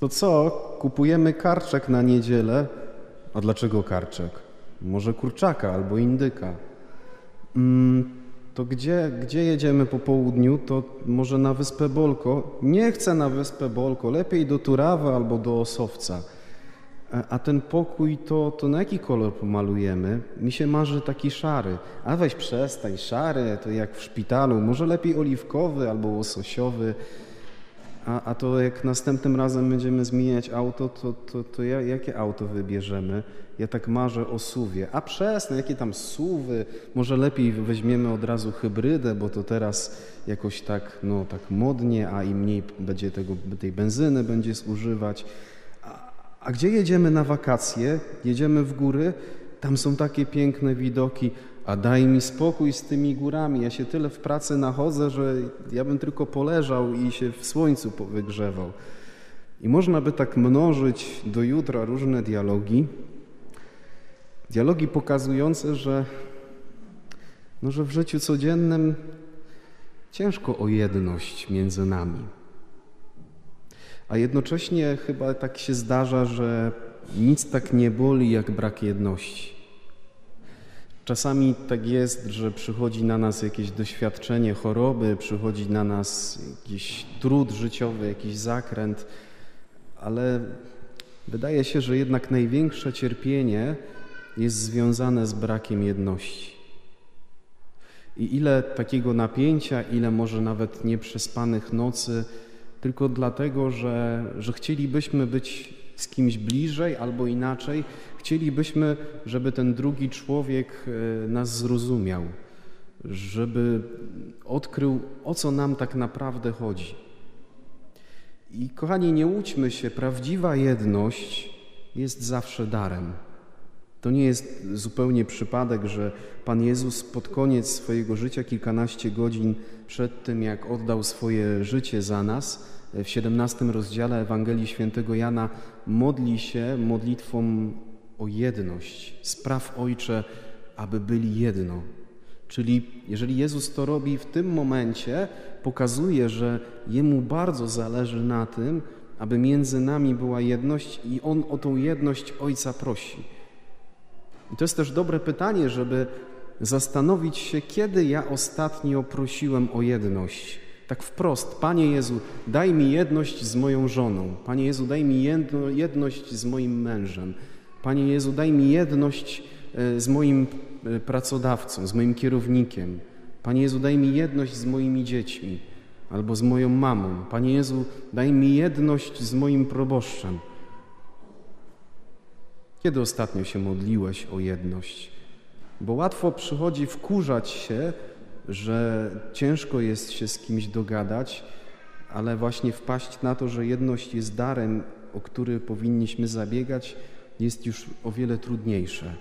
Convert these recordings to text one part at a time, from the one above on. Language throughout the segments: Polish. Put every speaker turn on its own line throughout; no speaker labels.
To co? Kupujemy karczek na niedzielę. A dlaczego karczek? Może kurczaka albo indyka. Mm, to gdzie, gdzie jedziemy po południu? To może na Wyspę Bolko? Nie chcę na Wyspę Bolko, lepiej do Turawy albo do Osowca. A- A ten pokój to, to na jaki kolor pomalujemy? Mi się marzy taki szary. A weź przestań, szary to jak w szpitalu. Może lepiej oliwkowy albo łososiowy. A, a to jak następnym razem będziemy zmieniać auto, to, to, to ja, jakie auto wybierzemy? Ja tak marzę o suwie. A przestań, jakie tam suwy? Może lepiej weźmiemy od razu hybrydę, bo to teraz jakoś tak, no, tak modnie, a i mniej będzie tego, tej benzyny będzie zużywać. A, a gdzie jedziemy na wakacje? Jedziemy w góry, tam są takie piękne widoki. A daj mi spokój z tymi górami. Ja się tyle w pracy nachodzę, że ja bym tylko poleżał i się w słońcu wygrzewał. I można by tak mnożyć do jutra różne dialogi. Dialogi pokazujące, że, no, że w życiu codziennym ciężko o jedność między nami. A jednocześnie chyba tak się zdarza, że nic tak nie boli jak brak jedności. Czasami tak jest, że przychodzi na nas jakieś doświadczenie choroby, przychodzi na nas jakiś trud życiowy, jakiś zakręt, ale wydaje się, że jednak największe cierpienie jest związane z brakiem jedności. I ile takiego napięcia, ile może nawet nieprzespanych nocy, tylko dlatego, że, że chcielibyśmy być z kimś bliżej albo inaczej, chcielibyśmy, żeby ten drugi człowiek e, nas zrozumiał, żeby odkrył, o co nam tak naprawdę chodzi. I kochani, nie łudźmy się, prawdziwa jedność jest zawsze darem. To nie jest zupełnie przypadek, że Pan Jezus pod koniec swojego życia, kilkanaście godzin przed tym, jak oddał swoje życie za nas, w 17 rozdziale Ewangelii Świętego Jana modli się modlitwą o jedność. Spraw Ojcze, aby byli jedno. Czyli jeżeli Jezus to robi w tym momencie, pokazuje, że Jemu bardzo zależy na tym, aby między nami była jedność i On o tą jedność Ojca prosi. I to jest też dobre pytanie, żeby zastanowić się, kiedy ja ostatnio prosiłem o jedność. Tak wprost, Panie Jezu, daj mi jedność z moją żoną. Panie Jezu, daj mi jedno, jedność z moim mężem. Panie Jezu, daj mi jedność e, z moim e, pracodawcą, z moim kierownikiem. Panie Jezu, daj mi jedność z moimi dziećmi albo z moją mamą. Panie Jezu, daj mi jedność z moim proboszczem. Kiedy ostatnio się modliłeś o jedność? Bo łatwo przychodzi wkurzać się, że ciężko jest się z kimś dogadać, ale właśnie wpaść na to, że jedność jest darem, o który powinniśmy zabiegać, jest już o wiele trudniejsze.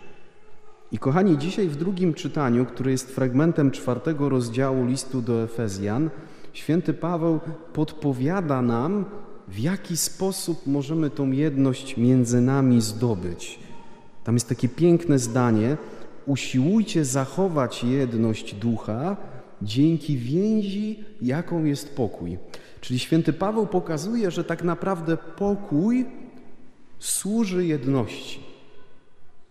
I kochani, dzisiaj w drugim czytaniu, które jest fragmentem czwartego rozdziału listu do Efezjan, święty Paweł podpowiada nam, w jaki sposób możemy tą jedność między nami zdobyć. Tam jest takie piękne zdanie: Usiłujcie zachować jedność ducha dzięki więzi, jaką jest pokój. Czyli święty Paweł pokazuje, że tak naprawdę pokój służy jedności.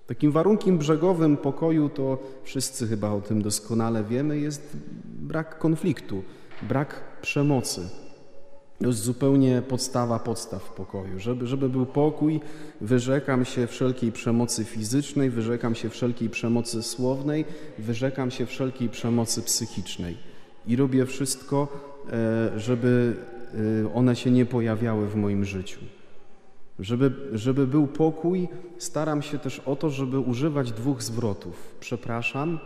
Takim warunkiem brzegowym pokoju, to wszyscy chyba o tym doskonale wiemy, jest brak konfliktu, brak przemocy. To jest zupełnie podstawa podstaw pokoju. Żeby, żeby był pokój, wyrzekam się wszelkiej przemocy fizycznej, wyrzekam się wszelkiej przemocy słownej, wyrzekam się wszelkiej przemocy psychicznej. I robię wszystko, e, żeby e, one się nie pojawiały w moim życiu. Żeby, żeby był pokój, staram się też o to, żeby używać dwóch zwrotów. Przepraszam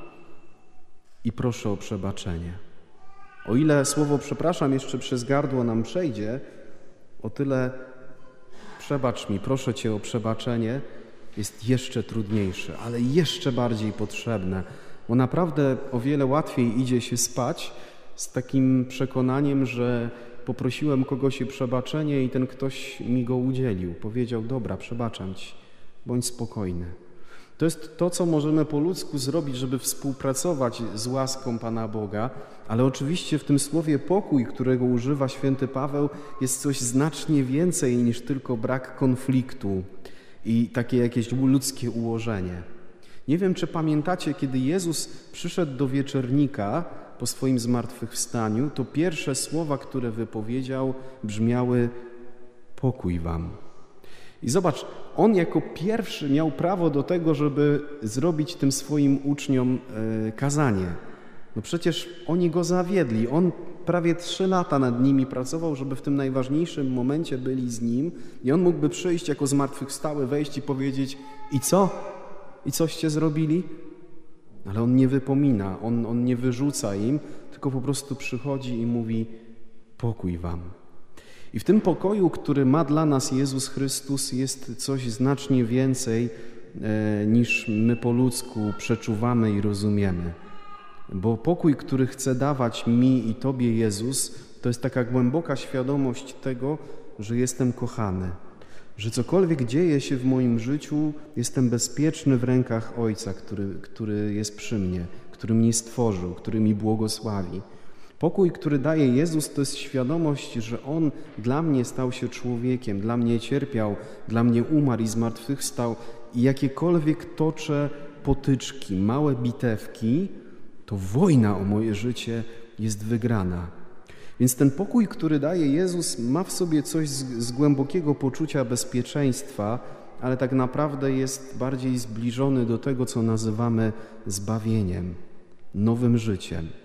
i proszę o przebaczenie. O ile słowo przepraszam jeszcze przez gardło nam przejdzie, o tyle przebacz mi, proszę Cię o przebaczenie jest jeszcze trudniejsze, ale jeszcze bardziej potrzebne, bo naprawdę o wiele łatwiej idzie się spać z takim przekonaniem, że poprosiłem kogoś o przebaczenie i ten ktoś mi go udzielił. Powiedział: Dobra, przebaczam Ci, bądź spokojny. To jest to, co możemy po ludzku zrobić, żeby współpracować z łaską Pana Boga, ale oczywiście w tym słowie pokój, którego używa święty Paweł, jest coś znacznie więcej niż tylko brak konfliktu i takie jakieś ludzkie ułożenie. Nie wiem, czy pamiętacie, kiedy Jezus przyszedł do wieczernika po swoim zmartwychwstaniu, to pierwsze słowa, które wypowiedział, brzmiały: Pokój wam. I zobacz, on jako pierwszy miał prawo do tego, żeby zrobić tym swoim uczniom e, kazanie. No przecież oni go zawiedli. On prawie trzy lata nad nimi pracował, żeby w tym najważniejszym momencie byli z nim. I on mógłby przyjść jako zmartwychwstały, wejść i powiedzieć: I co? I coście zrobili? Ale on nie wypomina, on, on nie wyrzuca im, tylko po prostu przychodzi i mówi: Pokój wam. I w tym pokoju, który ma dla nas Jezus Chrystus, jest coś znacznie więcej e, niż my po ludzku przeczuwamy i rozumiemy. Bo pokój, który chce dawać mi i Tobie Jezus, to jest taka głęboka świadomość tego, że jestem kochany, że cokolwiek dzieje się w moim życiu, jestem bezpieczny w rękach Ojca, który, który jest przy mnie, który mnie stworzył, który mi błogosławi. Pokój, który daje Jezus, to jest świadomość, że On dla mnie stał się człowiekiem, dla mnie cierpiał, dla mnie umarł i zmartwychwstał i jakiekolwiek toczę potyczki, małe bitewki, to wojna o moje życie jest wygrana. Więc ten pokój, który daje Jezus, ma w sobie coś z, z głębokiego poczucia bezpieczeństwa, ale tak naprawdę jest bardziej zbliżony do tego, co nazywamy zbawieniem, nowym życiem.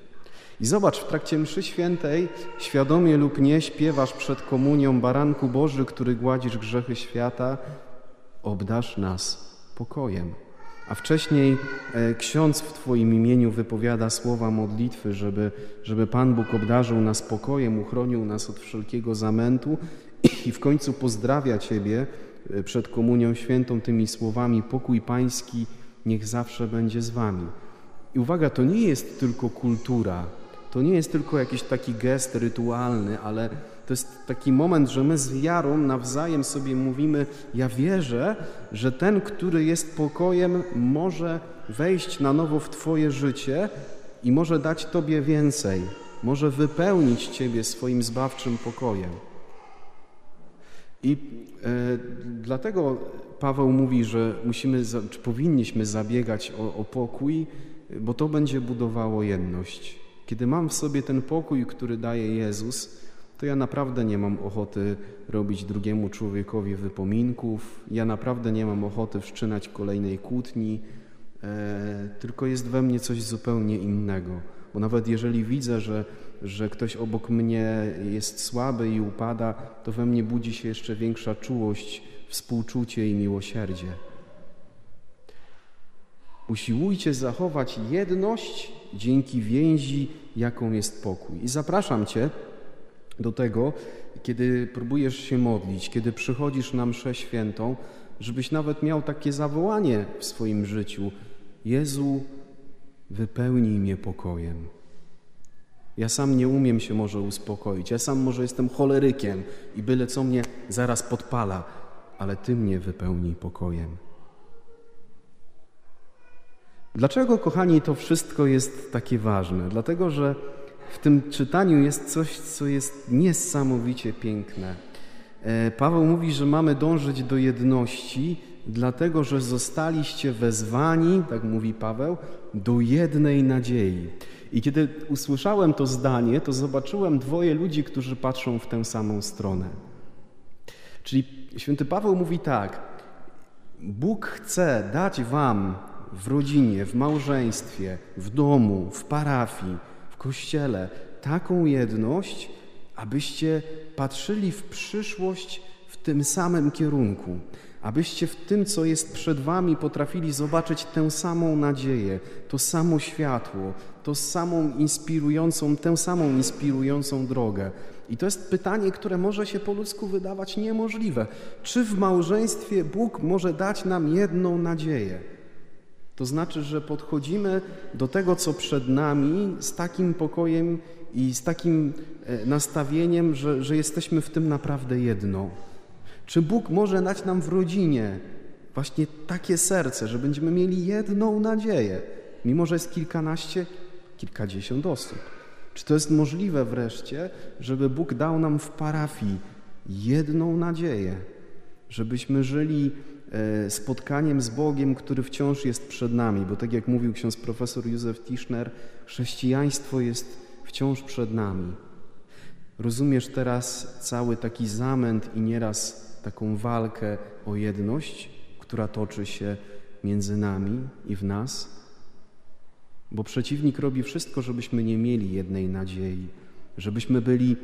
I zobacz, w trakcie mszy świętej, świadomie lub nie, śpiewasz przed komunią Baranku Boży, który gładzisz grzechy świata, obdasz nas pokojem. A wcześniej e, ksiądz w Twoim imieniu wypowiada słowa modlitwy, żeby, żeby Pan Bóg obdarzył nas pokojem, uchronił nas od wszelkiego zamętu i w końcu pozdrawia Ciebie e, przed Komunią Świętą tymi słowami: Pokój Pański niech zawsze będzie z Wami. I uwaga, to nie jest tylko kultura, to nie jest tylko jakiś taki gest rytualny, ale to jest taki moment, że my z wiarą nawzajem sobie mówimy: Ja wierzę, że ten, który jest pokojem, może wejść na nowo w Twoje życie i może dać Tobie więcej, może wypełnić Ciebie swoim zbawczym pokojem. I e, dlatego Paweł mówi, że musimy, czy powinniśmy zabiegać o, o pokój, bo to będzie budowało jedność. Kiedy mam w sobie ten pokój, który daje Jezus, to ja naprawdę nie mam ochoty robić drugiemu człowiekowi wypominków, ja naprawdę nie mam ochoty wszczynać kolejnej kłótni, e, tylko jest we mnie coś zupełnie innego. Bo nawet jeżeli widzę, że, że ktoś obok mnie jest słaby i upada, to we mnie budzi się jeszcze większa czułość, współczucie i miłosierdzie. Usiłujcie zachować jedność dzięki więzi, jaką jest pokój. I zapraszam Cię do tego, kiedy próbujesz się modlić, kiedy przychodzisz na mszę świętą, żebyś nawet miał takie zawołanie w swoim życiu: Jezu, wypełnij mnie pokojem. Ja sam nie umiem się może uspokoić, ja sam może jestem cholerykiem i byle co mnie zaraz podpala, ale Ty mnie wypełnij pokojem. Dlaczego, kochani, to wszystko jest takie ważne? Dlatego, że w tym czytaniu jest coś, co jest niesamowicie piękne. E, Paweł mówi, że mamy dążyć do jedności, dlatego że zostaliście wezwani, tak mówi Paweł, do jednej nadziei. I kiedy usłyszałem to zdanie, to zobaczyłem dwoje ludzi, którzy patrzą w tę samą stronę. Czyli święty Paweł mówi tak: Bóg chce dać Wam w rodzinie, w małżeństwie, w domu, w parafii, w kościele taką jedność, abyście patrzyli w przyszłość w tym samym kierunku, abyście w tym, co jest przed Wami, potrafili zobaczyć tę samą nadzieję, to samo światło, to samą inspirującą, tę samą inspirującą drogę. I to jest pytanie, które może się po ludzku wydawać niemożliwe. Czy w małżeństwie Bóg może dać nam jedną nadzieję? To znaczy, że podchodzimy do tego, co przed nami, z takim pokojem i z takim e, nastawieniem, że, że jesteśmy w tym naprawdę jedno. Czy Bóg może dać nam w rodzinie, właśnie takie serce, że będziemy mieli jedną nadzieję, mimo że jest kilkanaście, kilkadziesiąt osób. Czy to jest możliwe wreszcie, żeby Bóg dał nam w parafii jedną nadzieję, żebyśmy żyli spotkaniem z Bogiem, który wciąż jest przed nami, bo tak jak mówił ksiądz profesor Józef Tischner, chrześcijaństwo jest wciąż przed nami. Rozumiesz teraz cały taki zamęt i nieraz taką walkę o jedność, która toczy się między nami i w nas? Bo przeciwnik robi wszystko, żebyśmy nie mieli jednej nadziei, żebyśmy byli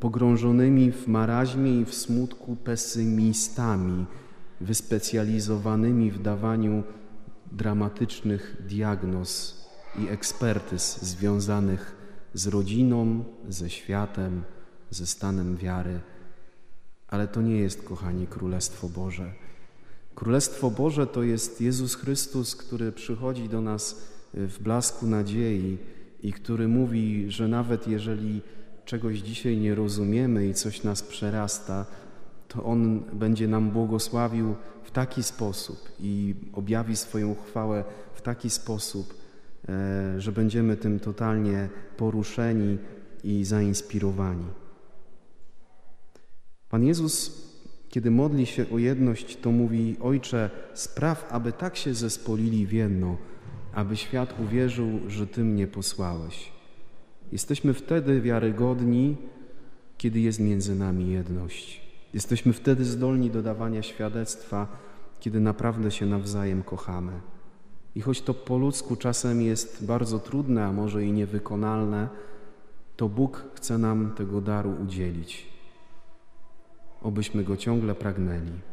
pogrążonymi w maraźmie i w smutku pesymistami, wyspecjalizowanymi w dawaniu dramatycznych diagnoz i ekspertyz związanych z rodziną, ze światem, ze stanem wiary. Ale to nie jest, kochani, Królestwo Boże. Królestwo Boże to jest Jezus Chrystus, który przychodzi do nas w blasku nadziei i który mówi, że nawet jeżeli czegoś dzisiaj nie rozumiemy i coś nas przerasta, to On będzie nam błogosławił w taki sposób i objawi swoją chwałę w taki sposób, e, że będziemy tym totalnie poruszeni i zainspirowani. Pan Jezus, kiedy modli się o jedność, to mówi: Ojcze, spraw, aby tak się zespolili w jedno, aby świat uwierzył, że Ty mnie posłałeś. Jesteśmy wtedy wiarygodni, kiedy jest między nami jedność. Jesteśmy wtedy zdolni do dawania świadectwa, kiedy naprawdę się nawzajem kochamy. I choć to po ludzku czasem jest bardzo trudne, a może i niewykonalne, to Bóg chce nam tego daru udzielić, obyśmy go ciągle pragnęli.